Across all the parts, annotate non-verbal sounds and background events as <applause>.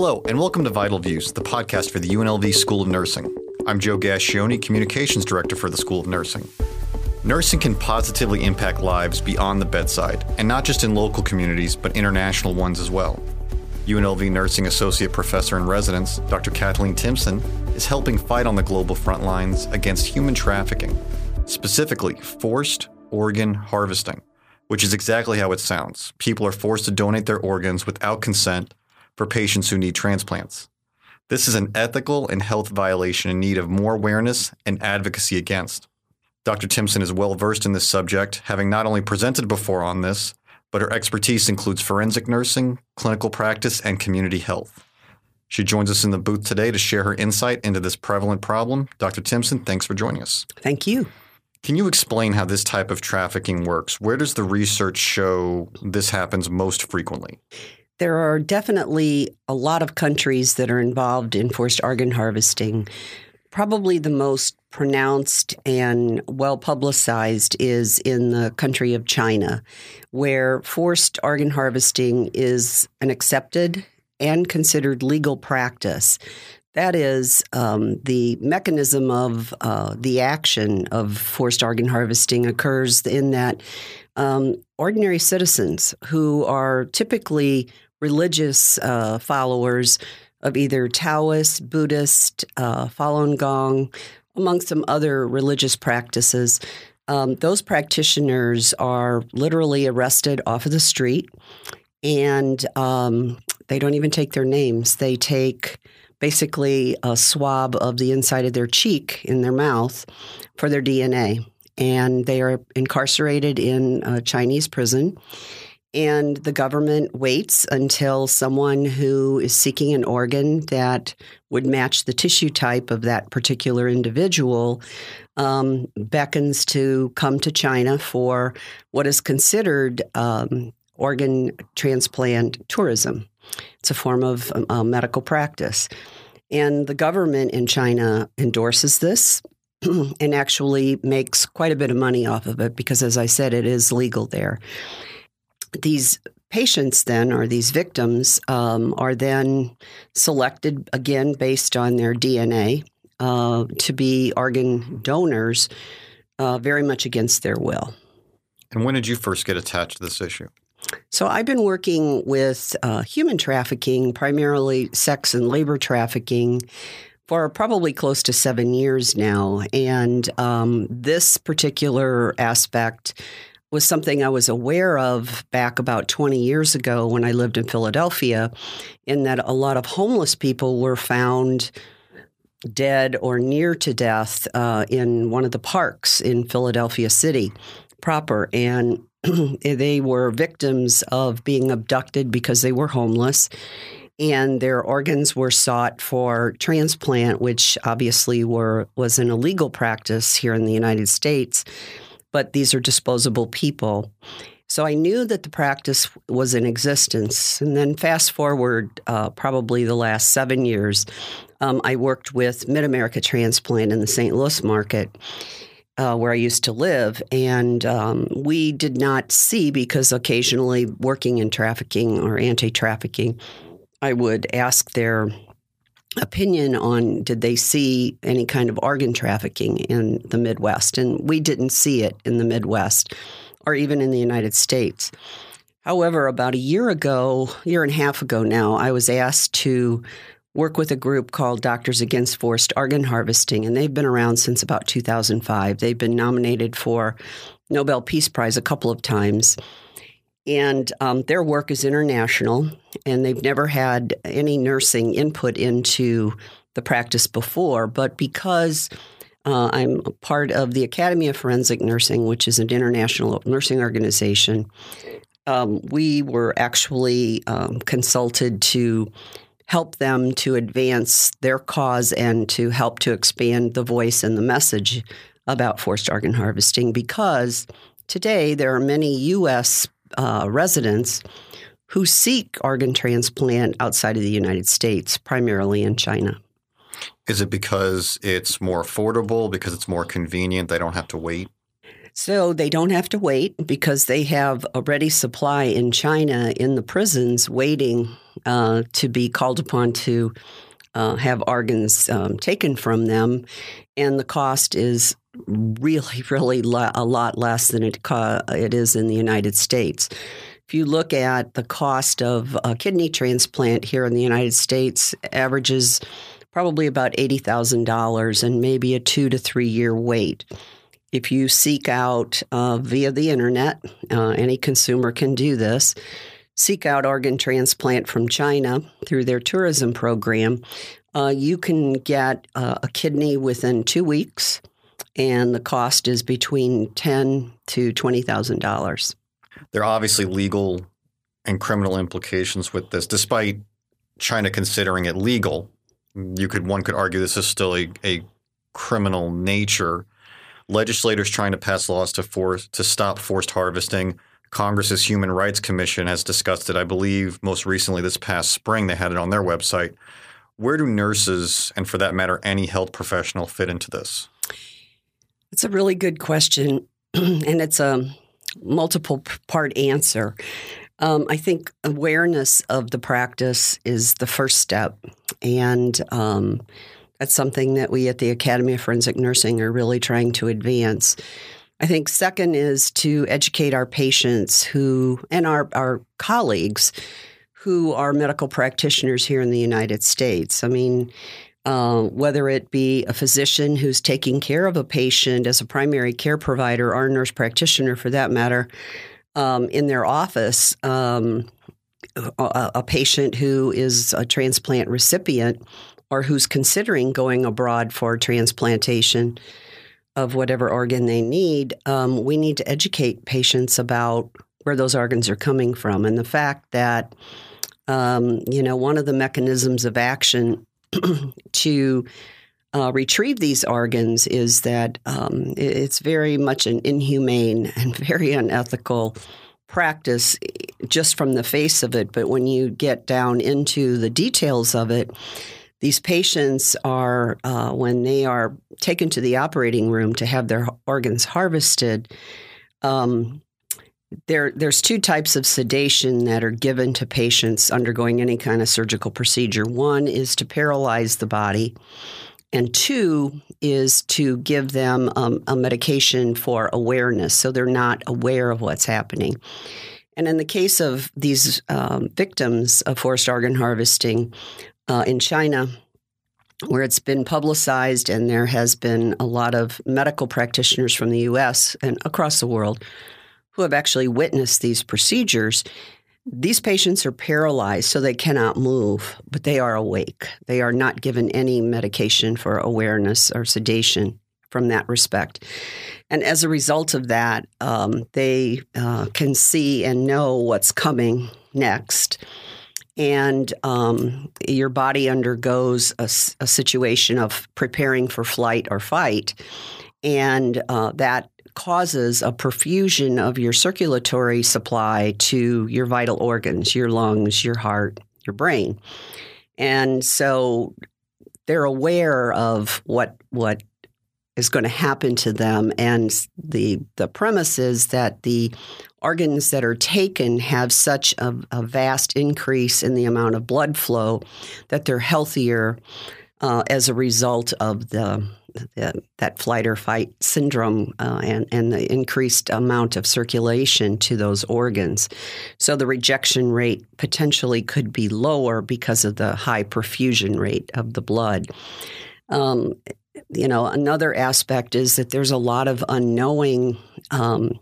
Hello, and welcome to Vital Views, the podcast for the UNLV School of Nursing. I'm Joe Gascioni, Communications Director for the School of Nursing. Nursing can positively impact lives beyond the bedside, and not just in local communities, but international ones as well. UNLV Nursing Associate Professor in Residence, Dr. Kathleen Thimsen, is helping fight on the global front lines against human trafficking, specifically forced organ harvesting, which is exactly how it sounds. People are forced to donate their organs without consent for patients who need transplants. This is an ethical and health violation in need of more awareness and advocacy against. Dr. Thimsen is well versed in this subject, having not only presented before on this, but her expertise includes forensic nursing, clinical practice, and community health. She joins us in the booth today to share her insight into this prevalent problem. Dr. Thimsen, thanks for joining us. Thank you. Can you explain how this type of trafficking works? Where does the research show this happens most frequently? There are definitely a lot of countries that are involved in forced organ harvesting. Probably the most pronounced and well publicized is in the country of China, where forced organ harvesting is an accepted and considered legal practice. That is, um, the mechanism of uh, the action of forced organ harvesting occurs in that um, ordinary citizens who are typically religious uh, followers of either Taoist, Buddhist, uh, Falun Gong, among some other religious practices. Um, those practitioners are literally arrested off of the street, and um, they don't even take their names. They take basically a swab of the inside of their cheek in their mouth for their DNA. And they are incarcerated in a Chinese prison. And the government waits until someone who is seeking an organ that would match the tissue type of that particular individual um, beckons to come to China for what is considered um, organ transplant tourism. It's a form of uh, medical practice. And the government in China endorses this <clears throat> and actually makes quite a bit of money off of it because, as I said, it is legal there. These patients, then, or these victims, um, are then selected again based on their DNA uh, to be organ donors, uh, very much against their will. And when did you first get attached to this issue? So I've been working with uh, human trafficking, primarily sex and labor trafficking, for probably close to seven years now. And um, this particular aspect was something I was aware of back about 20 years ago when I lived in Philadelphia, in that a lot of homeless people were found dead or near to death uh, in one of the parks in Philadelphia City proper. And <clears throat> they were victims of being abducted because they were homeless and their organs were sought for transplant which obviously were was an illegal practice here in the United States but these are disposable people so I knew that the practice was in existence. And then fast forward uh, probably the last seven years, um, I worked with Mid America Transplant in the St. Louis market uh, where I used to live. And um, we did not see, because occasionally working in trafficking or anti trafficking, I would ask their opinion on did they see any kind of organ trafficking in the Midwest. And we didn't see it in the Midwest or even in the United States. However, about a year ago, year and a half ago now, I was asked to work with a group called Doctors Against Forced Organ Harvesting, and they've been around since about 2005. They've been nominated for Nobel Peace Prize a couple of times. And um, their work is international, and they've never had any nursing input into the practice before. But because uh, I'm part of the Academy of Forensic Nursing, which is an international nursing organization, um, we were actually um, consulted to help them to advance their cause and to help to expand the voice and the message about forced organ harvesting because today there are many U.S. Uh, residents who seek organ transplant outside of the United States, primarily in China. Is it because it's more affordable, because it's more convenient, they don't have to wait? So they don't have to wait because they have a ready supply in China in the prisons waiting uh, to be called upon to uh, have organs um, taken from them. And the cost is really, <laughs> really a lot less than it, co- it is in the United States. If you look at the cost of a kidney transplant here in the United States, averages probably about $80,000 and maybe a two to three year wait if you seek out uh, via the internet, uh, any consumer can do this. Seek out organ transplant from China through their tourism program. Uh, you can get uh, a kidney within two weeks, and the cost is between ten to twenty thousand dollars. There are obviously legal and criminal implications with this, despite China considering it legal. You could one could argue this is still a, a criminal nature legislators trying to pass laws to force to stop forced harvesting. Congress's Human Rights Commission has discussed it. I believe most recently this past spring they had it on their website. Where do nurses, and for that matter, any health professional, fit into this? It's a really good question, <clears throat> and it's a multiple part answer. Um, I think awareness of the practice is the first step, and um, that's something that we at the Academy of Forensic Nursing are really trying to advance. I think second is to educate our patients who and our, our colleagues who are medical practitioners here in the United States. I mean, uh, whether it be a physician who's taking care of a patient as a primary care provider or a nurse practitioner for that matter um, in their office, um, a, a patient who is a transplant recipient or who's considering going abroad for transplantation of whatever organ they need, um, we need to educate patients about where those organs are coming from. And the fact that um, you know one of the mechanisms of action <clears throat> to uh, retrieve these organs is that um, it's very much an inhumane <laughs> and very unethical practice just from the face of it. But when you get down into the details of it, these patients are, uh, when they are taken to the operating room to have their organs harvested, um, there, there's two types of sedation that are given to patients undergoing any kind of surgical procedure. One is to paralyze the body, and two is to give them um, a medication for awareness so they're not aware of what's happening. And in the case of these um, victims of forced organ harvesting, uh, in China, where it's been publicized, and there has been a lot of medical practitioners from the US and across the world who have actually witnessed these procedures. These patients are paralyzed, so they cannot move, but they are awake. They are not given any medication for awareness or sedation from that respect. And as a result of that, um, they uh, can see and know what's coming next and um, your body undergoes a, a, situation of preparing for flight or fight, and uh, that causes a perfusion of your circulatory supply to your vital organs, your lungs, your heart, your brain, and so they're aware of what what is going to happen to them, and the the premise is that the organs that are taken have such a, a, vast increase in the amount of blood flow that they're healthier uh, as a result of the, the, that flight or fight syndrome uh, and, and the increased amount of circulation to those organs. So the rejection rate potentially could be lower because of the high perfusion rate of the blood. Um, you know, another aspect is that there's a lot of unknowing. Um,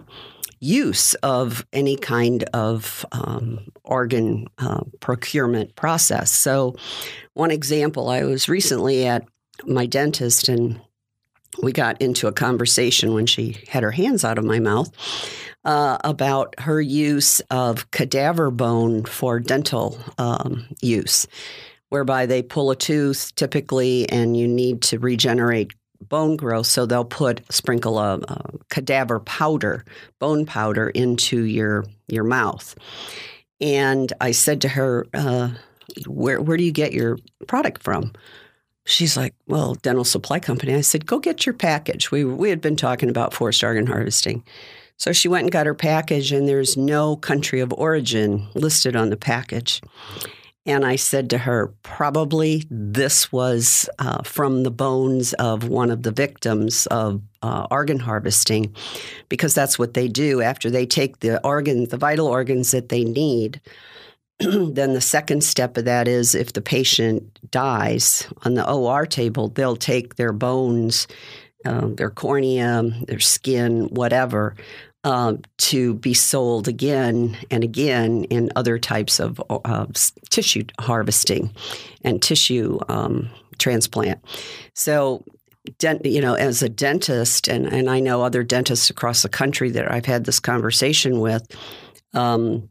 use of any kind of um, organ uh, procurement process. So, one example, I was recently at my dentist and we got into a conversation when she had her hands out of my mouth uh, about her use of cadaver bone for dental um, use, whereby they pull a tooth typically and you need to regenerate bone growth. So they'll put sprinkle a, a, cadaver powder, bone powder, into your your mouth. And I said to her, uh, "Where where do you get your product from?" She's like, well, dental supply company. I said, go get your package. We, we had been talking about forced organ harvesting. So she went and got her package, and there's no country of origin listed on the package. And I said to her, probably this was uh, from the bones of one of the victims of uh, organ harvesting, because that's what they do after they take the organs, the vital organs that they need. <clears throat> then the second step of that is if the patient dies on the OR table, they'll take their bones, uh, their cornea, their skin, whatever, uh, to be sold again and again in other types of uh, tissue harvesting and tissue um, transplant. So, you know, as a dentist, and, and I know other dentists across the country that I've had this conversation with, um,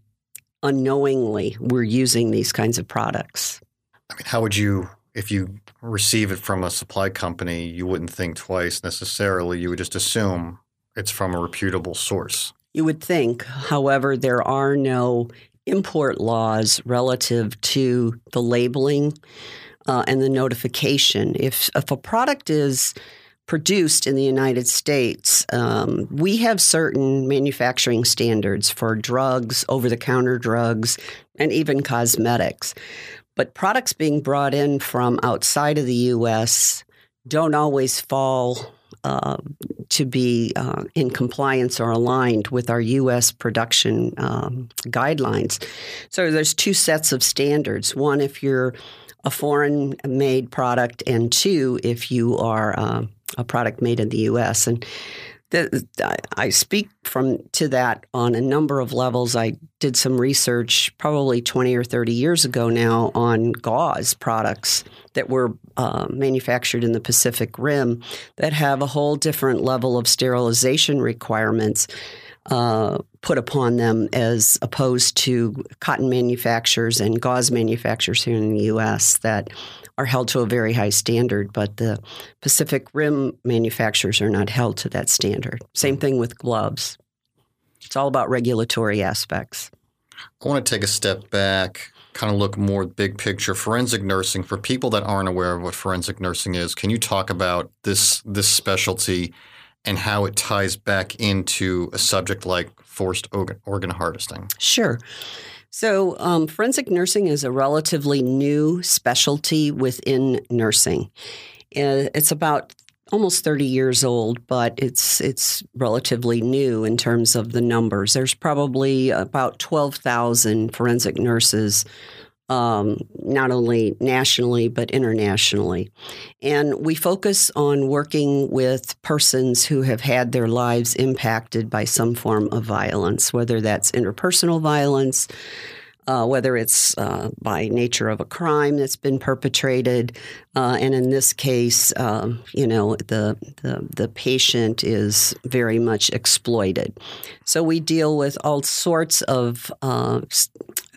unknowingly we're using these kinds of products. I mean, how would you, if you receive it from a supply company, you wouldn't think twice necessarily. You would just assume it's from a reputable source. You would think, however, there are no import laws relative to the labeling uh, and the notification. If if a product is produced in the United States, um, we have certain manufacturing standards for drugs, over the counter drugs, and even cosmetics. But products being brought in from outside of the U.S. don't always fall uh, to be uh, in compliance or aligned with our U.S. production um, guidelines. So there's two sets of standards. One, if you're a foreign made product, and two, if you are uh, a product made in the U.S. And the, I speak from to that on a number of levels. I did some research probably 20 or 30 years ago now on gauze products that were uh, manufactured in the Pacific Rim that have a whole different level of sterilization requirements uh, put upon them as opposed to cotton manufacturers and gauze manufacturers here in the U.S. that are held to a very high standard, but the Pacific Rim manufacturers are not held to that standard. Same thing with gloves. It's all about regulatory aspects. I want to take a step back, kind of look more big picture. Forensic nursing, for people that aren't aware of what forensic nursing is, can you talk about this this specialty and how it ties back into a subject like forced organ harvesting? Sure. So, um, forensic nursing is a relatively new specialty within nursing. It's about almost 30 years old, but it's it's relatively new in terms of the numbers. There's probably about 12,000 forensic nurses um, not only nationally but internationally. And we focus on working with persons who have had their lives impacted by some form of violence, whether that's interpersonal violence. Uh, whether it's uh, by nature of a crime that's been perpetrated, uh, and in this case, um, you know, the, the the patient is very much exploited. So we deal with all sorts of uh,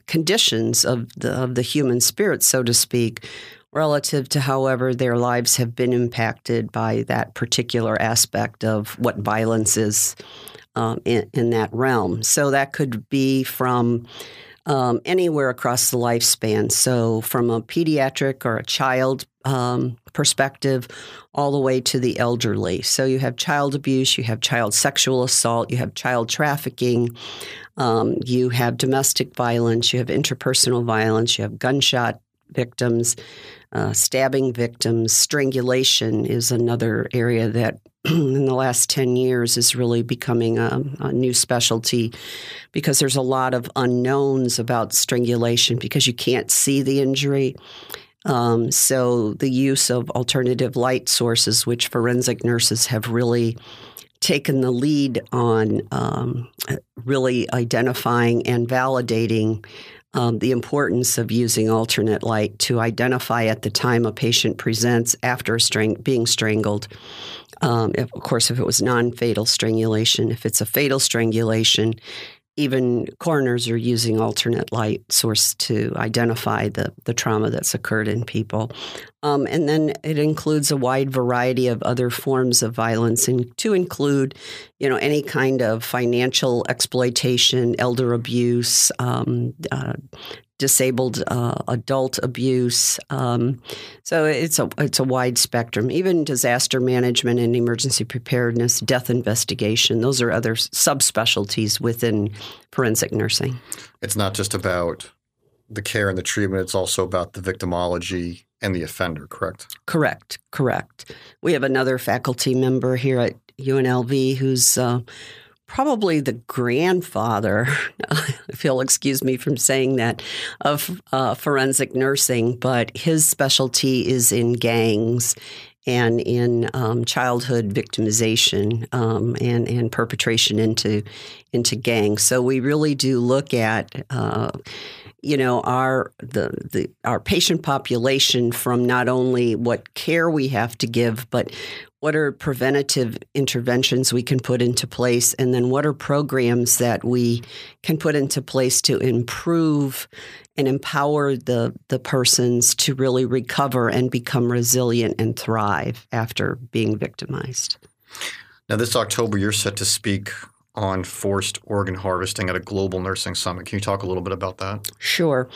conditions of the, of the human spirit, so to speak, relative to however their lives have been impacted by that particular aspect of what violence is um, in, in, that realm. So that could be from um, anywhere across the lifespan. So, from a pediatric or a child um, perspective, all the way to the elderly. So, you have child abuse, you have child sexual assault, you have child trafficking, um, you have domestic violence, you have interpersonal violence, you have gunshot victims, uh, stabbing victims, strangulation is another area that <clears throat> in the last 10 years is really becoming a, a, new specialty because there's a lot of unknowns about strangulation because you can't see the injury. Um, so the use of alternative light sources, which forensic nurses have really taken the lead on um, really identifying and validating um, the importance of using alternate light to identify at the time a patient presents after strang- being strangled. Um, if, of course, if it was non fatal strangulation, if it's a fatal strangulation, even coroners are using alternate light source to identify the, the trauma that's occurred in people. Um, and then it includes a wide variety of other forms of violence, and to include, you know, any kind of financial exploitation, elder abuse, um, uh, disabled uh, adult abuse. Um, so it's a it's a wide spectrum. Even disaster management and emergency preparedness, death investigation. Those are other subspecialties within forensic nursing. It's not just about the care and the treatment. It's also about the victimology and the offender. Correct. Correct. Correct. We have another faculty member here at UNLV who's. Uh, probably the grandfather, <laughs> if you'll excuse me from saying that, of uh, forensic nursing, but his specialty is in gangs and in um, childhood victimization um, and, and perpetration into into gangs. So we really do look at. Uh, you know our the, the our patient population from not only what care we have to give but what are preventative interventions we can put into place and then what are programs that we can put into place to improve and empower the the persons to really recover and become resilient and thrive after being victimized? Now this october you're set to speak on forced organ harvesting at a global nursing summit. Can you talk a little bit about that? Sure.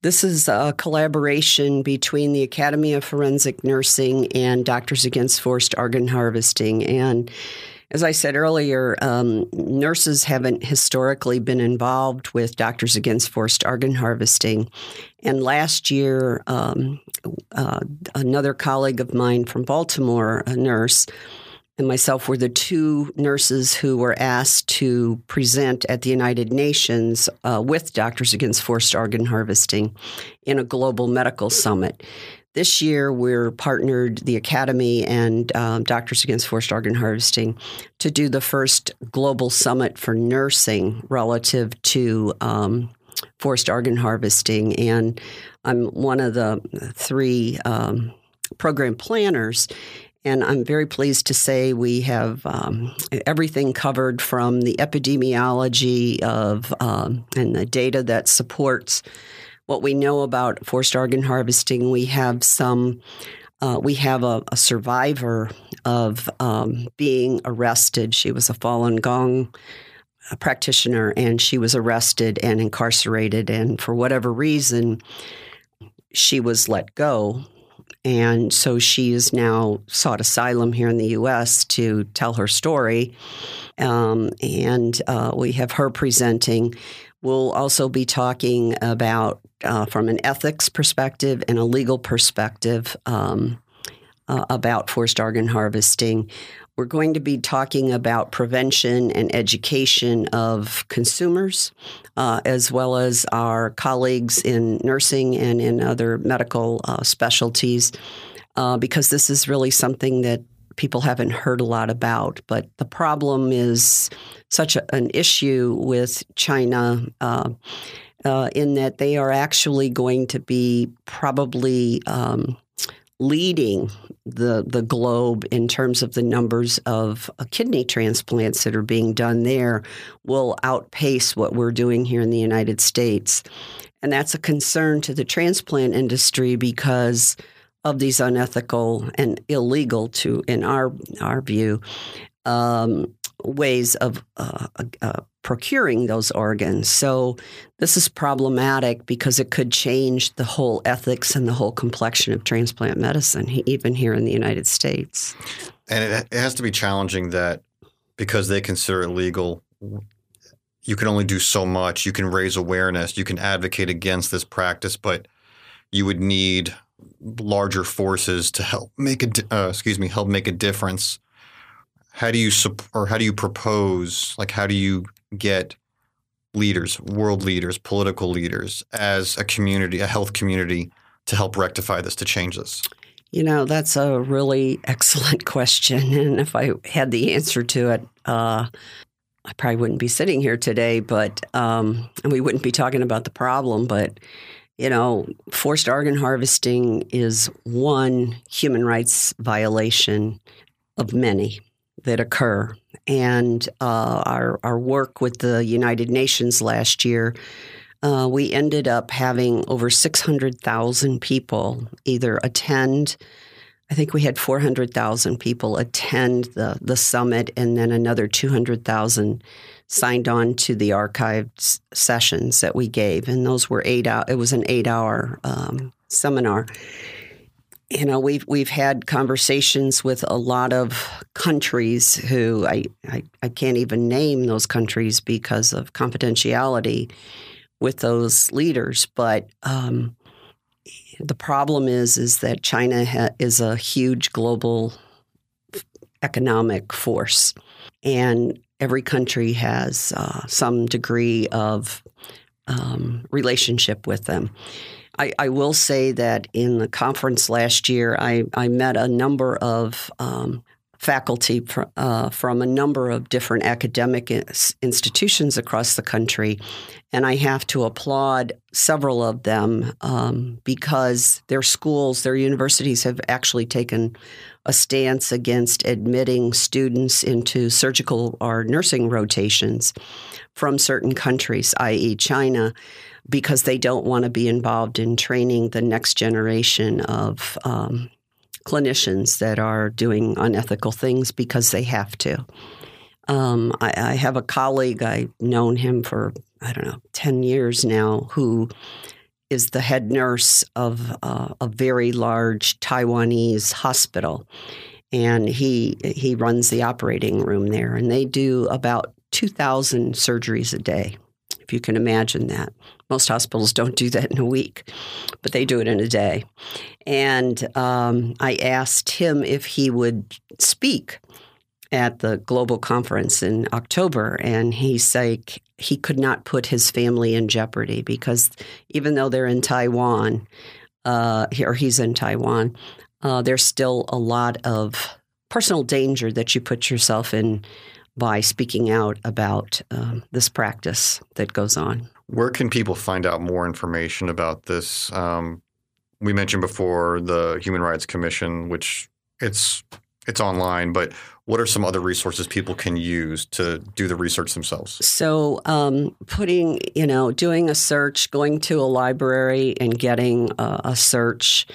This is a collaboration between the Academy of Forensic Nursing and Doctors Against Forced Organ Harvesting. And as I said earlier, um, nurses haven't historically been involved with Doctors Against Forced Organ Harvesting. And last year, um, uh, another colleague of mine from Baltimore, a nurse, and myself were the two nurses who were asked to present at the United Nations uh, with Doctors Against Forced Organ Harvesting in a global medical summit. This year, we're partnered the Academy and um, Doctors Against Forced Organ Harvesting to do the first global summit for nursing relative to um, forced organ harvesting. And I'm one of the three um, program planners. And I'm very pleased to say we have um, everything covered from the epidemiology of um, and the data that supports what we know about forced organ harvesting. We have some. Uh, we have a, a survivor of um, being arrested. She was a Falun Gong practitioner, and she was arrested and incarcerated. And for whatever reason, she was let go and so she has now sought asylum here in the U.S. to tell her story. Um, and uh, we have her presenting. We'll also be talking about, uh, from an ethics perspective and a legal perspective, um, uh, about forced organ harvesting. We're going to be talking about prevention and education of consumers, uh, as well as our colleagues in nursing and in other medical uh, specialties, uh, because this is really something that people haven't heard a lot about. But the problem is such a, an issue with China. Uh, uh, in that they are actually going to be probably um, leading the the globe in terms of the numbers of uh, kidney transplants that are being done there will outpace what we're doing here in the United States. And that's a concern to the transplant industry because of these unethical and illegal to in our our view um, ways of uh, uh, procuring those organs. So this is problematic because it could change the whole ethics and the whole complexion of transplant medicine, even here in the United States. And it, has to be challenging that because they consider it legal, you can only do so much. You can raise awareness, you can advocate against this practice, but you would need larger forces to help make a uh, excuse me help make a difference how do you or how do you propose like how do you get leaders world leaders political leaders as a community a health community to help rectify this to change this? You know that's a really excellent <laughs> question and if i had the answer to it uh, i probably wouldn't be sitting here today but um, and we wouldn't be talking about the problem but you know forced organ harvesting is one human rights violation of many that occur. And uh, our, our work with the United Nations last year, uh, we ended up having over 600,000 people either attend I think we had 400,000 people attend the, the summit, and then another 200,000 signed on to the archived sessions that we gave. And those were eight hour, it was an eight hour um, seminar. You know, we've we've had conversations with a lot of countries who I, I, I can't even name those countries because of confidentiality with those leaders. But um, the problem is is that China ha- is a huge global economic force, and every country has uh, some degree of um, relationship with them. I, I, will say that in the conference last year, I, I met a number of um, faculty pr- uh, from a number of different academic institutions across the country. And I have to applaud several of them um, because their schools, their universities have actually taken a stance against admitting students into surgical or nursing rotations from certain countries, i.e., China, because they don't want to be involved in training the next generation of um, clinicians that are doing unethical things because they have to. Um, I, I, have a colleague, I've known him for, I don't know, 10 years now, who is the head nurse of uh, a very large Taiwanese hospital. And he, he runs the operating room there, and they do about 2,000 surgeries a day, if you can imagine that. Most hospitals don't do that in a week, but they do it in a day. And um, I asked him if he would speak at the global conference in October, and he said he could not put his family in jeopardy because even though they're in Taiwan, uh, or he's in Taiwan, uh, there's still a lot of personal danger that you put yourself in by speaking out about um, this practice that goes on. Where can people find out more information about this? Um, we mentioned before the Human Rights Commission, which it's it's online, but what are some other resources people can use to do the research themselves? So, um, putting, you know, doing a search, going to a library and getting a, a search.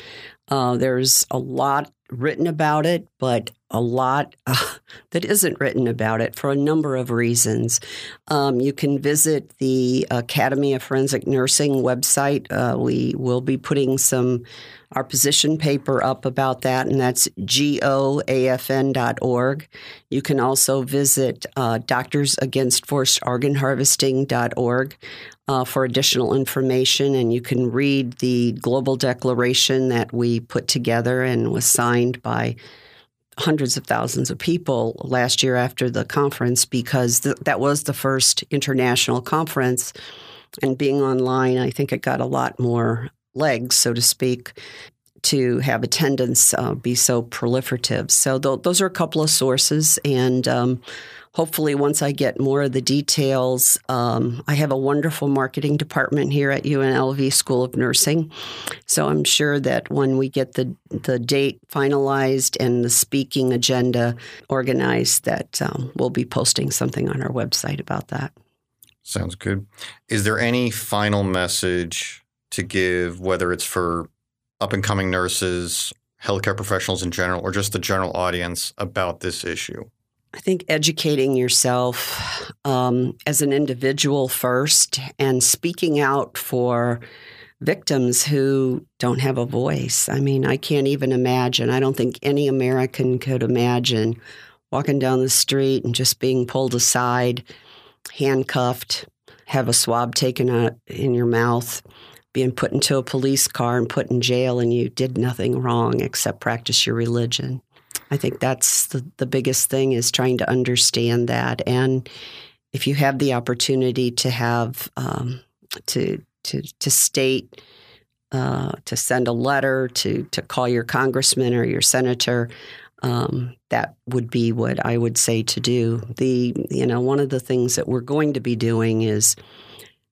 Uh, there's a lot written about it, but a lot <laughs> uh, that isn't written about it for a number of reasons. Um, you can visit the Academy of Forensic Nursing website. Uh, we will be putting some our position paper up about that, and that's goafn.org. You can also visit uh, Doctors Against Forced Organ Harvesting.org uh, for additional information, and you can read the global declaration that we put together and was signed by hundreds of thousands of people last year after the conference because th- that was the first international conference. And being online, I think it got a lot more legs, so to speak, to have attendance uh, be so proliferative. So th- those are a couple of sources, and um, hopefully, once I get more of the details, um, I have a wonderful marketing department here at UNLV School of Nursing. So I'm sure that when we get the the date finalized and the speaking agenda organized, that um, we'll be posting something on our website about that. Sounds good. Is there any final message to give, whether it's for up and coming nurses, healthcare professionals in general, or just the general audience about this issue? I think educating yourself um, as an individual first and speaking out for victims who don't have a voice. I mean, I can't even imagine. I don't think any American could imagine walking down the street and just being pulled aside, handcuffed, have a swab taken out in your mouth, being put into a police car and put in jail and you did nothing wrong except practice your religion. I think that's the, the biggest thing is trying to understand that. And if you have the opportunity to have um, to to to state uh, to send a letter to to call your congressman or your senator, um, that would be what I would say to do. The you know one of the things that we're going to be doing is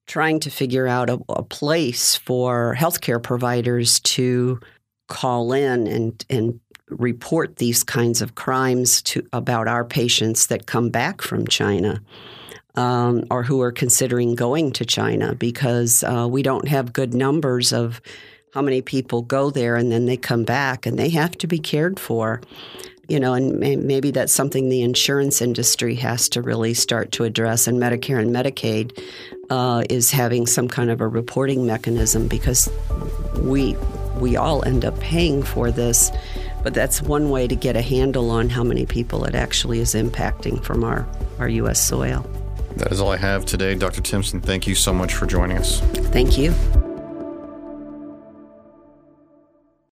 trying to figure out a, a place for healthcare providers to call in and and report these kinds of crimes to about our patients that come back from China. Um, or who are considering going to China because uh, we don't have good numbers of how many people go there and then they come back and they have to be cared for. You know, and maybe that's something the insurance industry has to really start to address, and Medicare and Medicaid uh, is having some kind of a reporting mechanism because we we all end up paying for this. But that's one way to get a handle on how many people it actually is impacting from our, our U.S. soil. That is all I have today. Dr. Thimsen, thank you so much for joining us. Thank you.